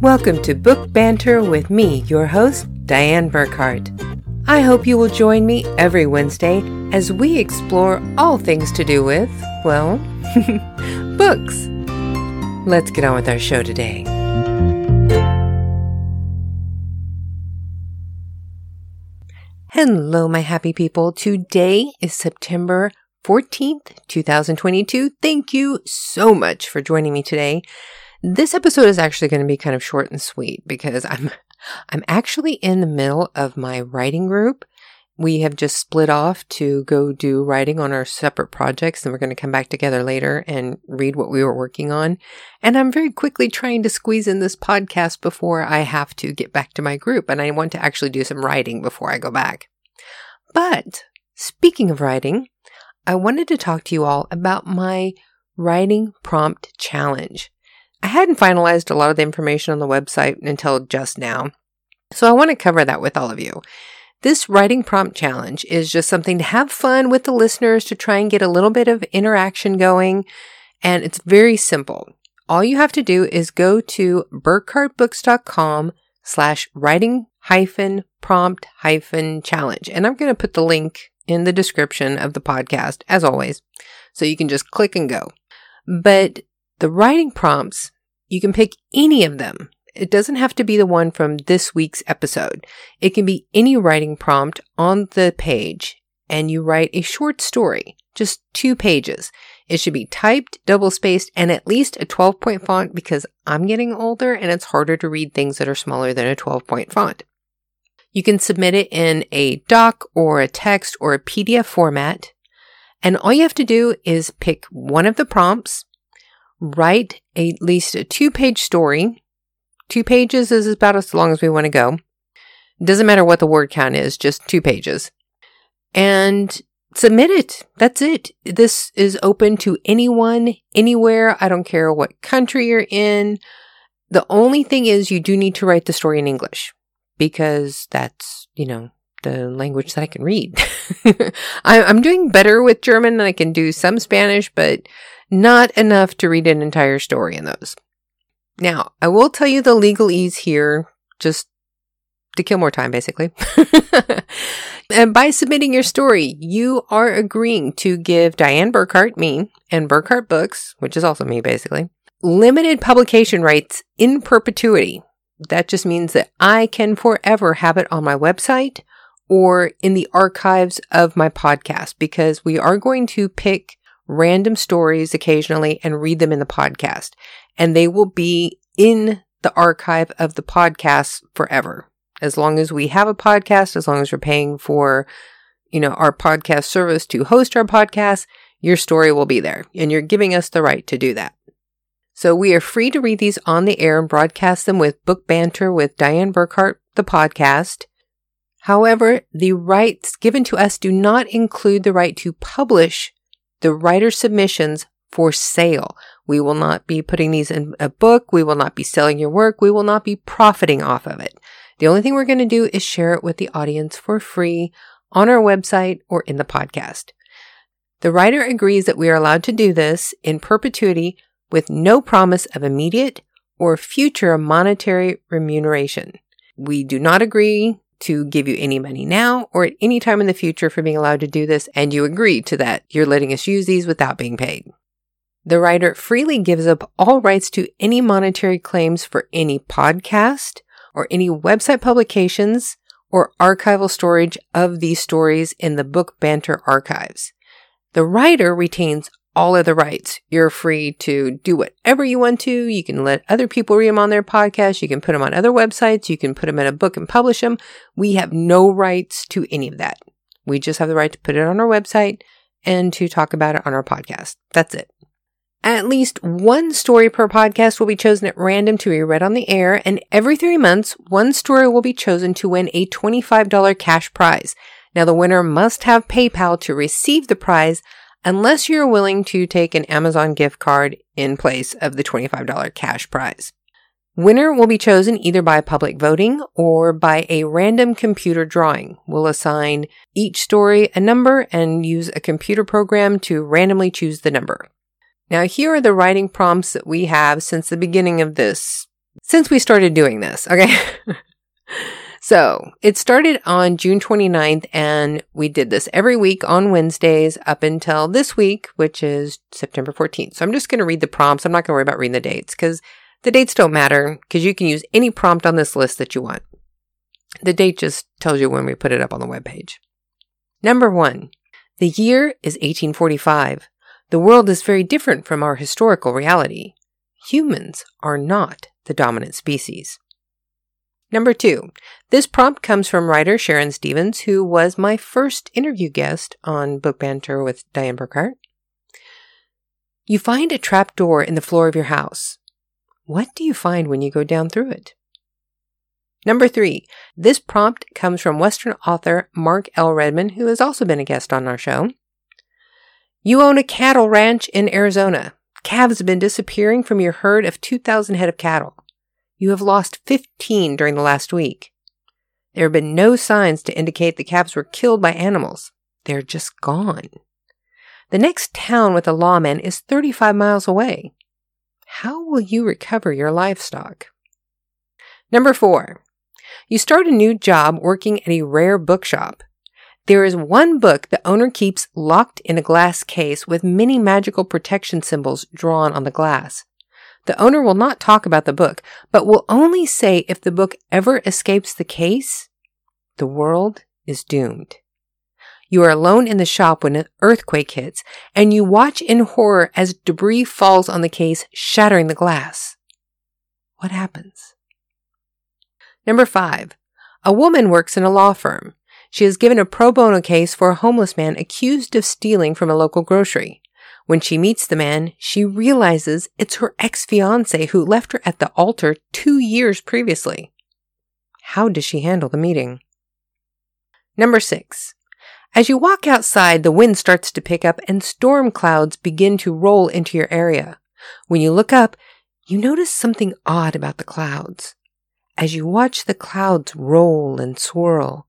Welcome to Book Banter with me, your host, Dianne Burckhardt. I hope you will join me every Wednesday as we explore all things to do with, well, books. Let's get on with our show today. Hello, my happy people. Today is September 14th, 2022. Thank you so much for joining me today. This episode is actually going to be kind of short and sweet because I'm I'm actually in the middle of my writing group. We have just split off to go do writing on our separate projects and we're going to come back together later and read what we were working on. And I'm very quickly trying to squeeze in this podcast before I have to get back to my group and I want to actually do some writing before I go back. But speaking of writing, I wanted to talk to you all about my writing prompt challenge. I hadn't finalized a lot of the information on the website until just now, so I want to cover that with all of you. This writing prompt challenge is just something to have fun with the listeners to try and get a little bit of interaction going, and it's very simple. All you have to do is go to burckhardtbooks.com slash writing hyphen prompt hyphen challenge. And I'm going to put the link in the description of the podcast, as always. So you can just click and go. But the writing prompts, you can pick any of them. It doesn't have to be the one from this week's episode. It can be any writing prompt on the page and you write a short story, just two pages. It should be typed, double spaced, and at least a 12 point font because I'm getting older and it's harder to read things that are smaller than a 12 point font. You can submit it in a doc or a text or a PDF format. And all you have to do is pick one of the prompts, write at least a two page story. Two pages is about as long as we want to go. Doesn't matter what the word count is, just two pages. And submit it. That's it. This is open to anyone, anywhere. I don't care what country you're in. The only thing is you do need to write the story in English because that's, you know, the language that I can read. I, am doing better with German than I can do some Spanish, but not enough to read an entire story in those. Now, I will tell you the legalese here, just to kill more time, basically. and by submitting your story, you are agreeing to give Dianne Burckhardt, me, and Burckhardt Books, which is also me, basically, limited publication rights in perpetuity that just means that I can forever have it on my website or in the archives of my podcast because we are going to pick random stories occasionally and read them in the podcast. And they will be in the archive of the podcast forever. As long as we have a podcast, as long as we're paying for, you know, our podcast service to host our podcast, your story will be there and you're giving us the right to do that. So we are free to read these on the air and broadcast them with Book Banter with Dianne Burckhardt, the podcast. However, the rights given to us do not include the right to publish the writer submissions for sale. We will not be putting these in a book. We will not be selling your work. We will not be profiting off of it. The only thing we're going to do is share it with the audience for free on our website or in the podcast. The writer agrees that we are allowed to do this in perpetuity with no promise of immediate or future monetary remuneration. We do not agree to give you any money now or at any time in the future for being allowed to do this, and you agree to that. You're letting us use these without being paid. The writer freely gives up all rights to any monetary claims for any podcast or any website publications or archival storage of these stories in the Book Banter archives. The writer retains all of the rights. You're free to do whatever you want to. You can let other people read them on their podcast. You can put them on other websites. You can put them in a book and publish them. We have no rights to any of that. We just have the right to put it on our website and to talk about it on our podcast. That's it. At least one story per podcast will be chosen at random to be read on the air, and every three months, one story will be chosen to win a $25 cash prize. Now, the winner must have PayPal to receive the prize, unless you're willing to take an Amazon gift card in place of the $25 cash prize. Winner will be chosen either by public voting or by a random computer drawing. We'll assign each story a number and use a computer program to randomly choose the number. Now, here are the writing prompts that we have since the beginning of this since we started doing this. Okay. so it started on June 29th and we did this every week on Wednesdays up until this week, which is September 14th. So I'm just going to read the prompts. I'm not going to worry about reading the dates because the dates don't matter because you can use any prompt on this list that you want. The date just tells you when we put it up on the webpage. Number one, the year is 1845. The world is very different from our historical reality. Humans are not the dominant species. Number two, this prompt comes from writer Sharon Stevens, who was my first interview guest on Book Banter with Dianne Burckhardt. You find a trap door in the floor of your house. What do you find when you go down through it? Number three, this prompt comes from Western author Mark L. Redman, who has also been a guest on our show. You own a cattle ranch in Arizona. Calves have been disappearing from your herd of 2,000 head of cattle. You have lost 15 during the last week. There have been no signs to indicate the calves were killed by animals. They're just gone. The next town with a lawman is 35 miles away. How will you recover your livestock? Number four, you start a new job working at a rare bookshop. There is one book the owner keeps locked in a glass case with many magical protection symbols drawn on the glass. The owner will not talk about the book, but will only say if the book ever escapes the case, the world is doomed. You are alone in the shop when an earthquake hits, and you watch in horror as debris falls on the case, shattering the glass. What happens? Number five, a woman works in a law firm. She is given a pro bono case for a homeless man accused of stealing from a local grocery. When she meets the man, she realizes it's her ex fiance who left her at the altar two years previously. How does she handle the meeting? Number six. As you walk outside, the wind starts to pick up and storm clouds begin to roll into your area. When you look up, you notice something odd about the clouds. As you watch the clouds roll and swirl,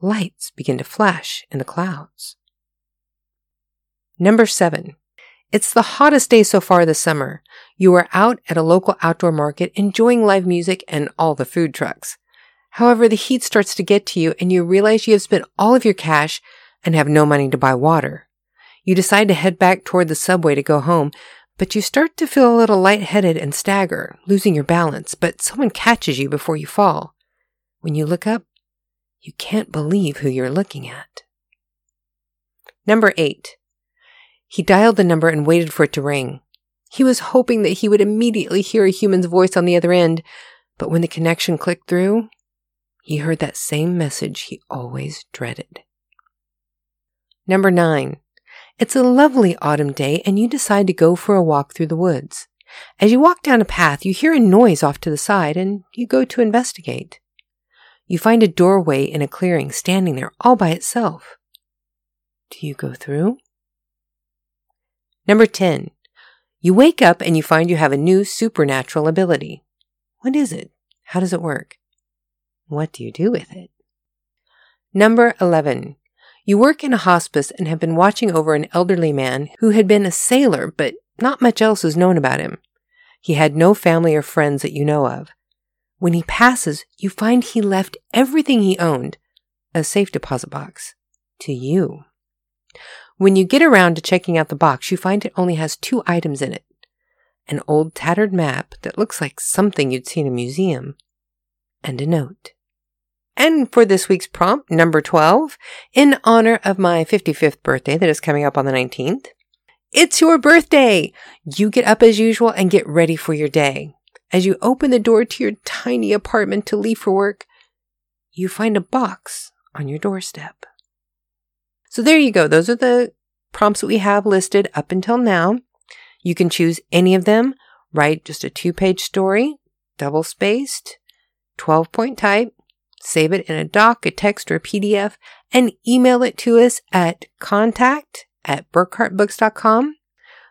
lights begin to flash in the clouds. Number seven. It's the hottest day so far this summer. You are out at a local outdoor market enjoying live music and all the food trucks. However, the heat starts to get to you and you realize you have spent all of your cash and have no money to buy water. You decide to head back toward the subway to go home, but you start to feel a little lightheaded and stagger, losing your balance, but someone catches you before you fall. When you look up, you can't believe who you're looking at. Number eight. He dialed the number and waited for it to ring. He was hoping that he would immediately hear a human's voice on the other end, but when the connection clicked through, he heard that same message he always dreaded. Number nine. It's a lovely autumn day and you decide to go for a walk through the woods. As you walk down a path, you hear a noise off to the side and you go to investigate. You find a doorway in a clearing standing there all by itself. Do you go through? Number 10. You wake up and you find you have a new supernatural ability. What is it? How does it work? What do you do with it? Number 11. You work in a hospice and have been watching over an elderly man who had been a sailor, but not much else is known about him. He had no family or friends that you know of. When he passes, you find he left everything he owned, a safe deposit box, to you. When you get around to checking out the box, you find it only has two items in it an old tattered map that looks like something you'd see in a museum, and a note. And for this week's prompt, number 12, in honor of my 55th birthday that is coming up on the 19th, it's your birthday! You get up as usual and get ready for your day. As you open the door to your tiny apartment to leave for work, you find a box on your doorstep. So there you go. Those are the prompts that we have listed up until now. You can choose any of them, write just a two page story, double spaced, 12 point type, save it in a doc, a text, or a PDF, and email it to us at contact at burckhardtbooks.com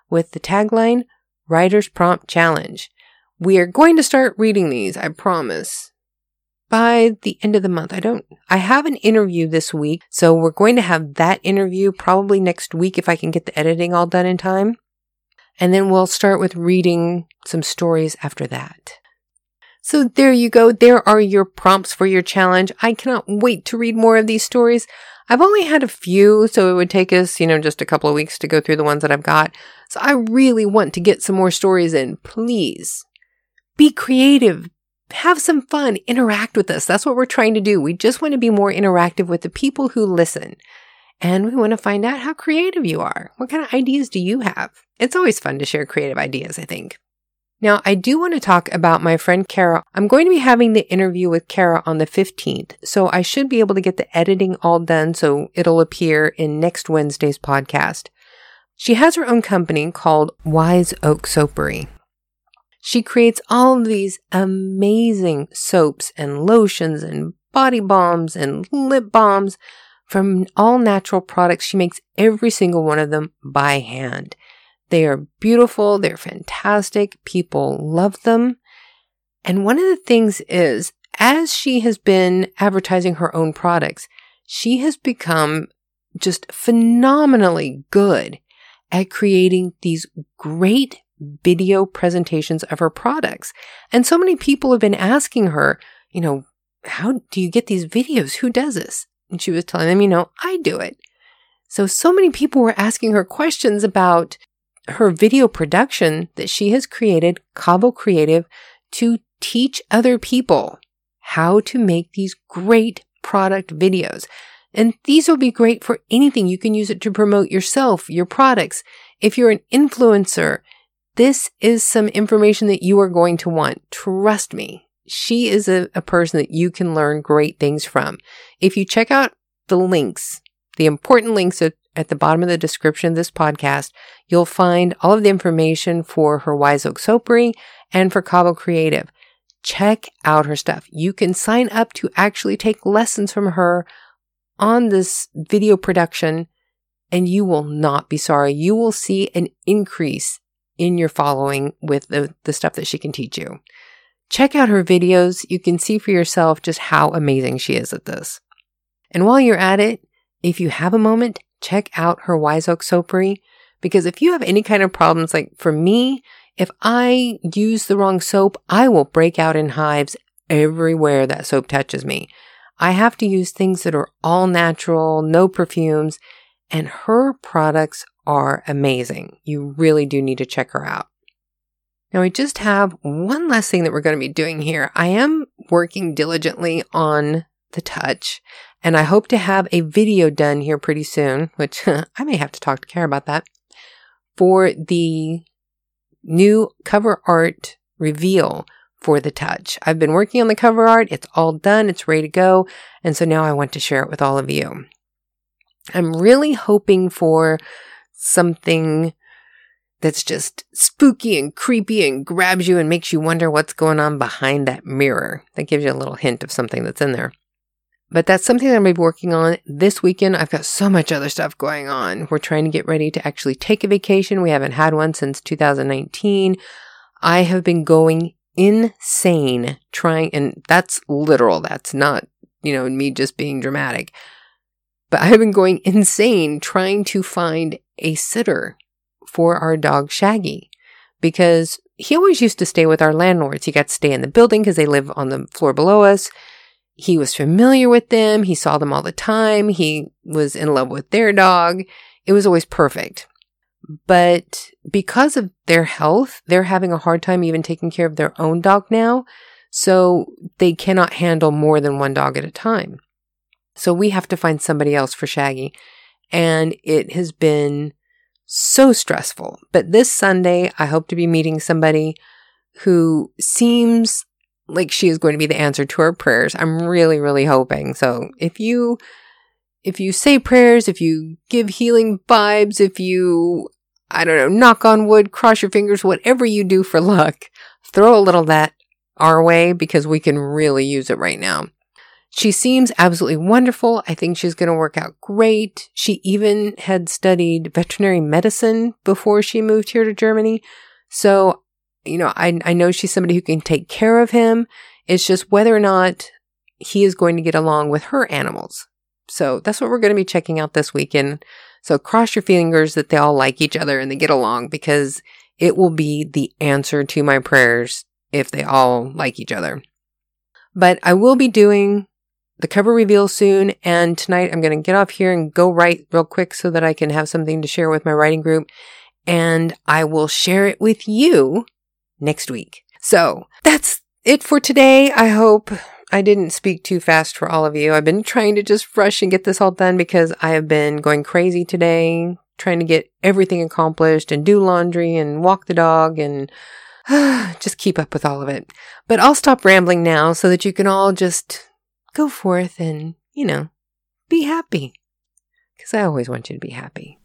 with the tagline Writer's Prompt Challenge. We are going to start reading these, I promise, by the end of the month. I don't, I have an interview this week, so we're going to have that interview probably next week if I can get the editing all done in time. And then we'll start with reading some stories after that. So there you go. There are your prompts for your challenge. I cannot wait to read more of these stories. I've only had a few, so it would take us, you know, just a couple of weeks to go through the ones that I've got. So I really want to get some more stories in. Please be creative. Have some fun. Interact with us. That's what we're trying to do. We just want to be more interactive with the people who listen. And we want to find out how creative you are. What kind of ideas do you have? It's always fun to share creative ideas, I think. Now, I do want to talk about my friend Kara. I'm going to be having the interview with Kara on the 15th, so I should be able to get the editing all done so it'll appear in next Wednesday's podcast. She has her own company called Wise Oak Soapery. She creates all of these amazing soaps and lotions and body balms and lip balms from all natural products. She makes every single one of them by hand. They are beautiful. They're fantastic. People love them. And one of the things is, as she has been advertising her own products, she has become just phenomenally good at creating these great video presentations of her products. And so many people have been asking her, you know, how do you get these videos? Who does this? And she was telling them, you know, I do it. So, so many people were asking her questions about her video production that she has created, Kavo Creative, to teach other people how to make these great product videos. And these will be great for anything. You can use it to promote yourself, your products. If you're an influencer, this is some information that you are going to want. Trust me. She is a, a person that you can learn great things from. If you check out the links, the important links at at the bottom of the description of this podcast, you'll find all of the information for her Wise Oak Soapery and for Kavo Creative. Check out her stuff. You can sign up to actually take lessons from her on this video production and you will not be sorry. You will see an increase in your following with the, the stuff that she can teach you. Check out her videos. You can see for yourself just how amazing she is at this. And while you're at it, if you have a moment, check out her Wise Oak Soapery. Because if you have any kind of problems, like for me, if I use the wrong soap, I will break out in hives everywhere that soap touches me. I have to use things that are all natural, no perfumes, and her products are amazing. You really do need to check her out. Now, we just have one last thing that we're going to be doing here. I am working diligently on the touch, and I hope to have a video done here pretty soon, which I may have to talk to Kara about that, for the new cover art reveal for the touch. I've been working on the cover art. It's all done. It's ready to go. And so now I want to share it with all of you. I'm really hoping for something that's just spooky and creepy and grabs you and makes you wonder what's going on behind that mirror. That gives you a little hint of something that's in there. But that's something that I'm going to be working on this weekend. I've got so much other stuff going on. We're trying to get ready to actually take a vacation. We haven't had one since 2019. I have been going insane trying, and that's literal. That's not, you know, me just being dramatic. But I have been going insane trying to find a sitter for our dog Shaggy because he always used to stay with our landlords. He got to stay in the building because they live on the floor below us. He was familiar with them. He saw them all the time. He was in love with their dog. It was always perfect. But because of their health, they're having a hard time even taking care of their own dog now. So they cannot handle more than one dog at a time. So we have to find somebody else for Shaggy. And it has been so stressful. But this Sunday, I hope to be meeting somebody who seems like she is going to be the answer to our prayers. I'm really, really hoping. So if you, if you say prayers, if you give healing vibes, if you, I don't know, knock on wood, cross your fingers, whatever you do for luck, throw a little that our way because we can really use it right now. She seems absolutely wonderful. I think she's going to work out great. She even had studied veterinary medicine before she moved here to Germany. So you know, I, I know she's somebody who can take care of him. It's just whether or not he is going to get along with her animals. So that's what we're going to be checking out this weekend. So cross your fingers that they all like each other and they get along because it will be the answer to my prayers if they all like each other. But I will be doing the cover reveal soon. And tonight I'm going to get off here and go write real quick so that I can have something to share with my writing group. And I will share it with you next week. So that's it for today. I hope I didn't speak too fast for all of you. I've been trying to just rush and get this all done because I have been going crazy today, trying to get everything accomplished and do laundry and walk the dog and just keep up with all of it. But I'll stop rambling now so that you can all just go forth and, you know, be happy. Because I always want you to be happy.